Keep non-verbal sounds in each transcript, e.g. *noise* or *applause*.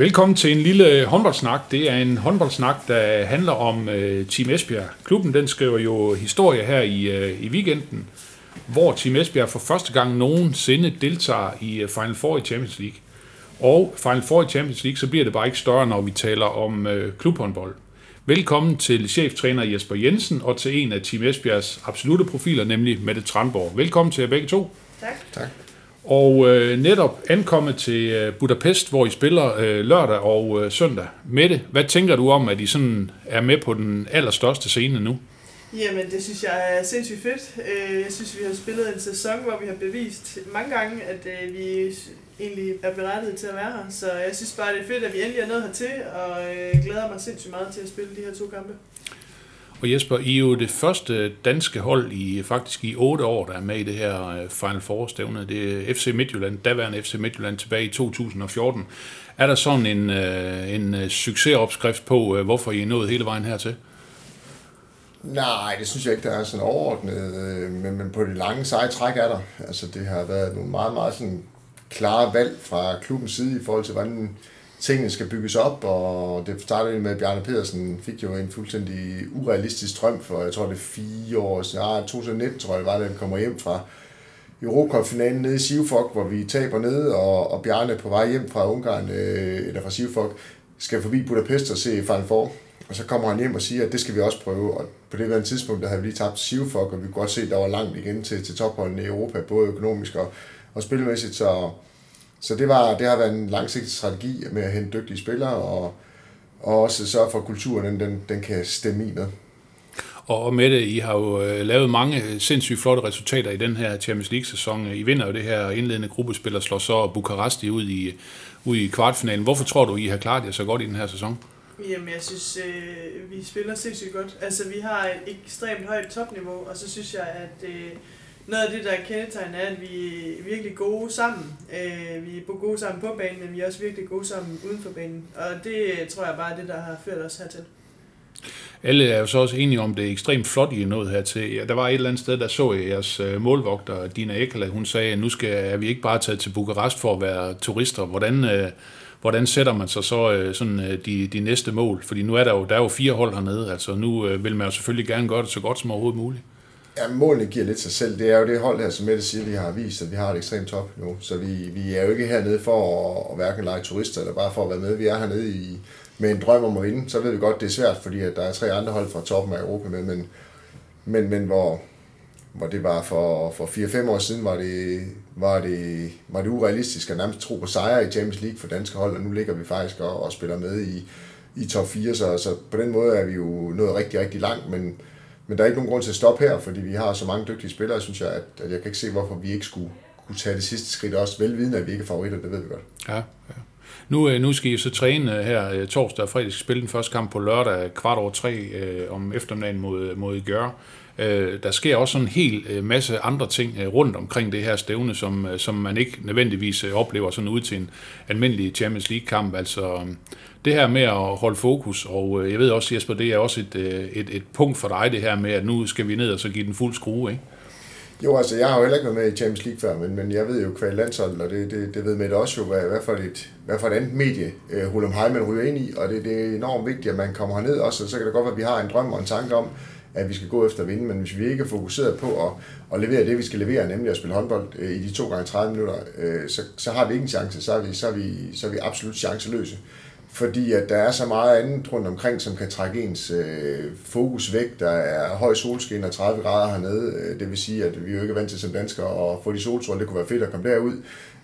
Velkommen til en lille håndboldsnak. Det er en håndboldsnak, der handler om uh, Team Esbjerg. Klubben den skriver jo historie her i, uh, i weekenden, hvor Team Esbjerg for første gang nogensinde deltager i uh, Final Four i Champions League. Og Final Four i Champions League, så bliver det bare ikke større, når vi taler om uh, klubhåndbold. Velkommen til cheftræner Jesper Jensen og til en af Team Esbjergs absolute profiler, nemlig Mette Tranborg. Velkommen til jer begge to. Tak. Tak. Og øh, netop ankommet til øh, Budapest, hvor I spiller øh, lørdag og øh, søndag. Mette, hvad tænker du om, at I sådan er med på den allerstørste scene nu? Jamen, det synes jeg er sindssygt fedt. Øh, Jeg synes, vi har spillet en sæson, hvor vi har bevist mange gange, at øh, vi egentlig er berettiget til at være her. Så jeg synes bare, det er fedt, at vi endelig er nået hertil, og øh, glæder mig sindssygt meget til at spille de her to kampe. Og Jesper, I er jo det første danske hold i faktisk i otte år, der er med i det her øh, Final Four-stævne. Det er FC Midtjylland, daværende FC Midtjylland tilbage i 2014. Er der sådan en, øh, en øh, succesopskrift på, hvorfor I er nået hele vejen hertil? Nej, det synes jeg ikke, der er sådan overordnet, men, men på det lange seje træk er der. Altså, det har været nogle meget, meget sådan klare valg fra klubbens side i forhold til, hvordan tingene skal bygges op, og det startede med, at Bjarne Pedersen fik jo en fuldstændig urealistisk drøm for, jeg tror det er fire år siden, ah, 2019 tror jeg var, det, han kommer hjem fra Eurocup-finalen nede i Sivfok, hvor vi taber ned, og, og Bjarne på vej hjem fra Ungarn, øh, eller fra Sivfok, skal forbi Budapest og se Final Four. Og så kommer han hjem og siger, at det skal vi også prøve. Og på det her tidspunkt, der havde vi lige tabt Sivfok, og vi kunne godt se, at der var langt igen til, til topholdene i Europa, både økonomisk og, og spilmæssigt. Så, så det, var, det har været en langsigtet strategi med at hente dygtige spillere, og, og også sørge for, at kulturen den, den, den kan stemme i med. Og Mette, I har jo øh, lavet mange sindssygt flotte resultater i den her Champions League-sæson. I vinder jo det her indledende gruppespil og slår så Bukaresti ud i, ud i kvartfinalen. Hvorfor tror du, I har klaret jer så godt i den her sæson? Jamen, jeg synes, øh, vi spiller sindssygt godt. Altså, vi har et ekstremt højt topniveau, og så synes jeg, at øh, noget af det, der kendetegner, er, at vi er virkelig gode sammen. Øh, vi er gode sammen på banen, men vi er også virkelig gode sammen uden for banen. Og det øh, tror jeg bare er det, der har ført os hertil. Alle er jo så også enige om, det er ekstremt flot, I er nået hertil. Ja, der var et eller andet sted, der så jeg jeres øh, målvogter, Dina Ekala, hun sagde, at nu skal, er vi ikke bare taget til Bukarest for at være turister. Hvordan, øh, hvordan sætter man sig så sådan, de, de næste mål? Fordi nu er der jo, der er jo fire hold hernede, altså nu vil man jo selvfølgelig gerne gøre det så godt som overhovedet muligt. Ja, målene giver lidt sig selv. Det er jo det hold her, som Mette siger, vi har vist, at vi har et ekstremt top nu. Så vi, vi er jo ikke hernede for at, at hverken lege turister, eller bare for at være med. Vi er hernede i, med en drøm om at vinde. Så ved vi godt, det er svært, fordi at der er tre andre hold fra toppen af Europa med, men, men, men hvor, hvor det var for, for 4-5 år siden, var det, var, det, var det urealistisk at nærmest tro på sejre i Champions League for danske hold, og nu ligger vi faktisk og, og spiller med i, i top 4, så, så på den måde er vi jo nået rigtig, rigtig langt, men, men der er ikke nogen grund til at stoppe her, fordi vi har så mange dygtige spillere, synes jeg, at, at jeg kan ikke se, hvorfor vi ikke skulle kunne tage det sidste skridt, også velvidende, at vi ikke er favoritter, det ved vi godt. Ja, ja. Nu, øh, nu skal I så træne øh, her øh, torsdag og fredag. skal spille den første kamp på lørdag kvart over tre øh, om eftermiddagen mod, mod Gør. Øh, der sker også en hel øh, masse andre ting øh, rundt omkring det her stævne, som, øh, som man ikke nødvendigvis øh, oplever sådan ud til en almindelig Champions League-kamp. Altså øh, det her med at holde fokus, og øh, jeg ved også, Jesper, det er også et, øh, et, et punkt for dig, det her med, at nu skal vi ned og så give den fuld skrue, ikke? Jo, altså jeg har jo heller ikke været med i Champions League før, men, men jeg ved jo kvæl landsholdet, og det, det, det ved Mette også jo, hvad, hvad, for et, hvad for et andet medie øh, uh, Hulum Heimann ryger ind i, og det, det er enormt vigtigt, at man kommer herned også, og så kan det godt være, at vi har en drøm og en tanke om, at vi skal gå efter at vinde, men hvis vi ikke er fokuseret på at, at levere det, vi skal levere, nemlig at spille håndbold øh, i de to gange 30 minutter, øh, så, så har vi ikke en chance, så er vi, så er vi, så er vi absolut chanceløse fordi at der er så meget andet rundt omkring, som kan trække ens øh, fokus væk. Der er høj solskin og 30 grader hernede. Øh, det vil sige, at vi er jo ikke er vant til som danskere at få de solstråler. Det kunne være fedt at komme derud.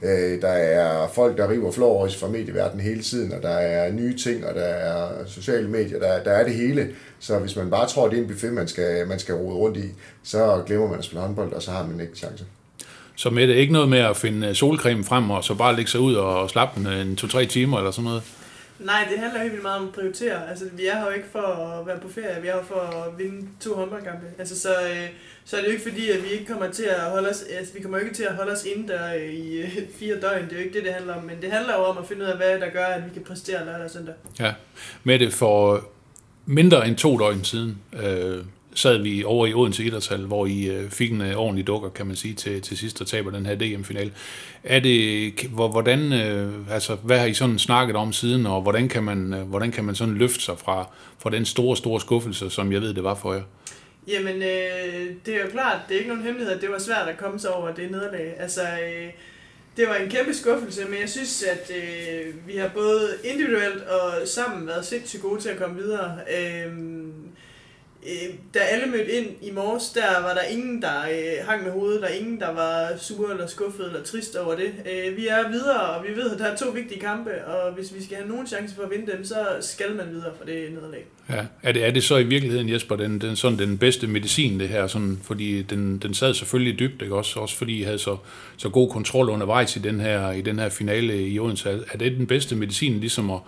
Øh, der er folk, der river flores fra medieverdenen hele tiden, og der er nye ting, og der er sociale medier. Der, der er det hele. Så hvis man bare tror, at det er en buffet, man skal, man skal rode rundt i, så glemmer man at spille håndbold, og så har man ikke chance. Så med det ikke noget med at finde solcreme frem, og så bare lægge sig ud og slappe en 2-3 timer eller sådan noget? Nej, det handler helt vildt meget om at prioritere. Altså, vi er her jo ikke for at være på ferie, vi er her for at vinde to håndboldkampe. Altså, så, øh, så er det jo ikke fordi, at vi ikke kommer til at holde os, altså, vi kommer ikke til at holde os inde der i øh, *laughs* fire døgn. Det er jo ikke det, det handler om. Men det handler jo om at finde ud af, hvad der gør, at vi kan præstere lørdag og søndag. Ja, med det for mindre end to døgn siden, øh, sad vi over i Odense Idrætshal, hvor I øh, fik en øh, ordentlig dukker, kan man sige, til, til sidst og taber den her DM-final. Er det, hvordan, øh, altså, hvad har I sådan snakket om siden, og hvordan kan man, øh, hvordan kan man sådan løfte sig fra, fra den store, store skuffelse, som jeg ved, det var for jer? Jamen, øh, det er jo klart, det er ikke nogen hemmelighed, at det var svært at komme sig over det nederlag. Altså, øh, det var en kæmpe skuffelse, men jeg synes, at øh, vi har både individuelt og sammen været sindssygt gode til at komme videre. Øh, øh, da alle mødte ind i morges, der var der ingen, der øh, hang med hovedet, der er ingen, der var sure eller skuffet eller trist over det. Øh, vi er videre, og vi ved, at der er to vigtige kampe, og hvis vi skal have nogen chance for at vinde dem, så skal man videre for det nederlag. Ja. Er, det, er det så i virkeligheden, Jesper, den, den, sådan den bedste medicin, det her? Sådan, fordi den, den sad selvfølgelig dybt, ikke? Også, også fordi I havde så, så god kontrol undervejs i den her, i den her finale i Odense. Er det den bedste medicin, ligesom at,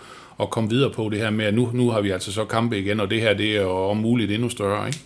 at komme videre på det her med, at nu, nu har vi altså så kampe igen, og det her det er om muligt endnu større, ikke?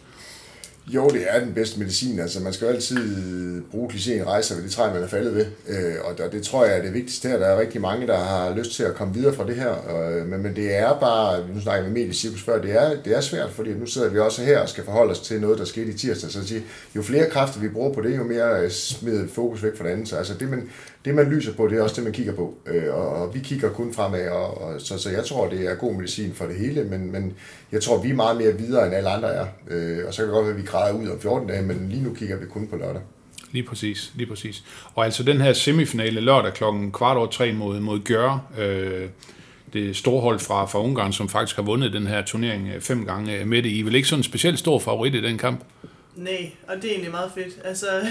Jo, det er den bedste medicin. Altså, man skal jo altid bruge klichéen rejser ved det træ, man er faldet ved. Øh, og det tror jeg er det vigtigste her. Der er rigtig mange, der har lyst til at komme videre fra det her. Øh, men, men det er bare, nu snakker vi med mediecirkus før, det er, det er svært, fordi nu sidder vi også her og skal forholde os til noget, der skete i tirsdag. Så altså, at sige, jo flere kræfter vi bruger på det, jo mere øh, smider fokus væk fra det andet. Så altså, det, man, det, man lyser på, det er også det, man kigger på. Øh, og, og vi kigger kun fremad, og, og, så, så jeg tror, det er god medicin for det hele, men, men jeg tror, vi er meget mere videre, end alle andre er. Øh, og så kan det godt være, at vi græder ud om 14 dage, men lige nu kigger vi kun på lørdag. Lige præcis, lige præcis. Og altså den her semifinale lørdag klokken kvart over tre mod, mod Gør, øh, det store hold fra, fra Ungarn, som faktisk har vundet den her turnering øh, fem gange med det. I er vel ikke sådan en specielt stor favorit i den kamp? Nej, og det er egentlig meget fedt. Altså, *laughs*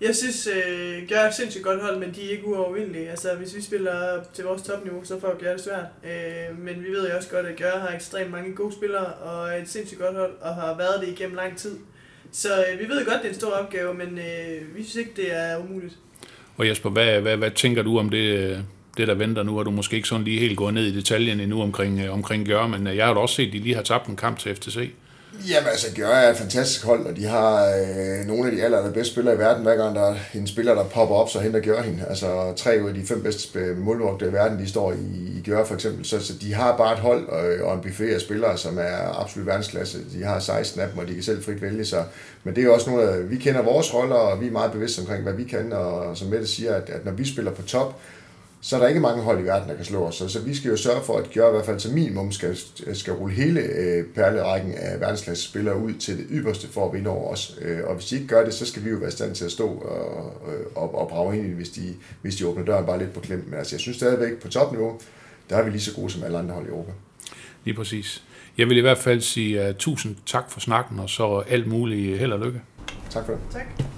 Jeg synes, øh, gør et sindssygt godt hold, men de er ikke uovervindelige. Altså, hvis vi spiller til vores topniveau, så får Gør det svært. Øh, men vi ved jo også godt, at Gør har ekstremt mange gode spillere, og et sindssygt godt hold, og har været det igennem lang tid. Så øh, vi ved godt, det er en stor opgave, men øh, vi synes ikke, det er umuligt. Og Jesper, hvad, hvad, hvad tænker du om det, øh, det, der venter nu? Er du måske ikke sådan lige helt gået ned i detaljen endnu omkring, øh, omkring Gør, men øh, jeg har da også set, at de lige har tabt en kamp til FTC. Jamen altså, Gør er et fantastisk hold, og de har øh, nogle af de aller, allerbedste spillere i verden. Hver gang der er en spiller, der popper op, så henter Gør hende. Altså tre ud af de fem bedste målvogter i verden, de står i, i Gør for eksempel. Så, så de har bare et hold og, og en buffet af spillere, som er absolut verdensklasse. De har 16 af dem, og de kan selv frit vælge sig. Men det er også noget, vi kender vores roller, og vi er meget bevidste omkring, hvad vi kan. Og som Mette siger, at, at når vi spiller på top, så er der ikke mange hold i verden, der kan slå os. Så, så vi skal jo sørge for, at gøre i hvert fald til minimum skal, skal rulle hele øh, perlerækken af verdensklasse spillere ud til det ypperste for at vinde over os. Øh, og hvis de ikke gør det, så skal vi jo være i stand til at stå og, og, og brage ind i hvis de, hvis de åbner døren bare lidt på klem. Men altså, jeg synes stadigvæk på topniveau, der er vi lige så gode som alle andre hold i Europa. Lige præcis. Jeg vil i hvert fald sige uh, tusind tak for snakken, og så alt muligt held og lykke. Tak for det. Tak.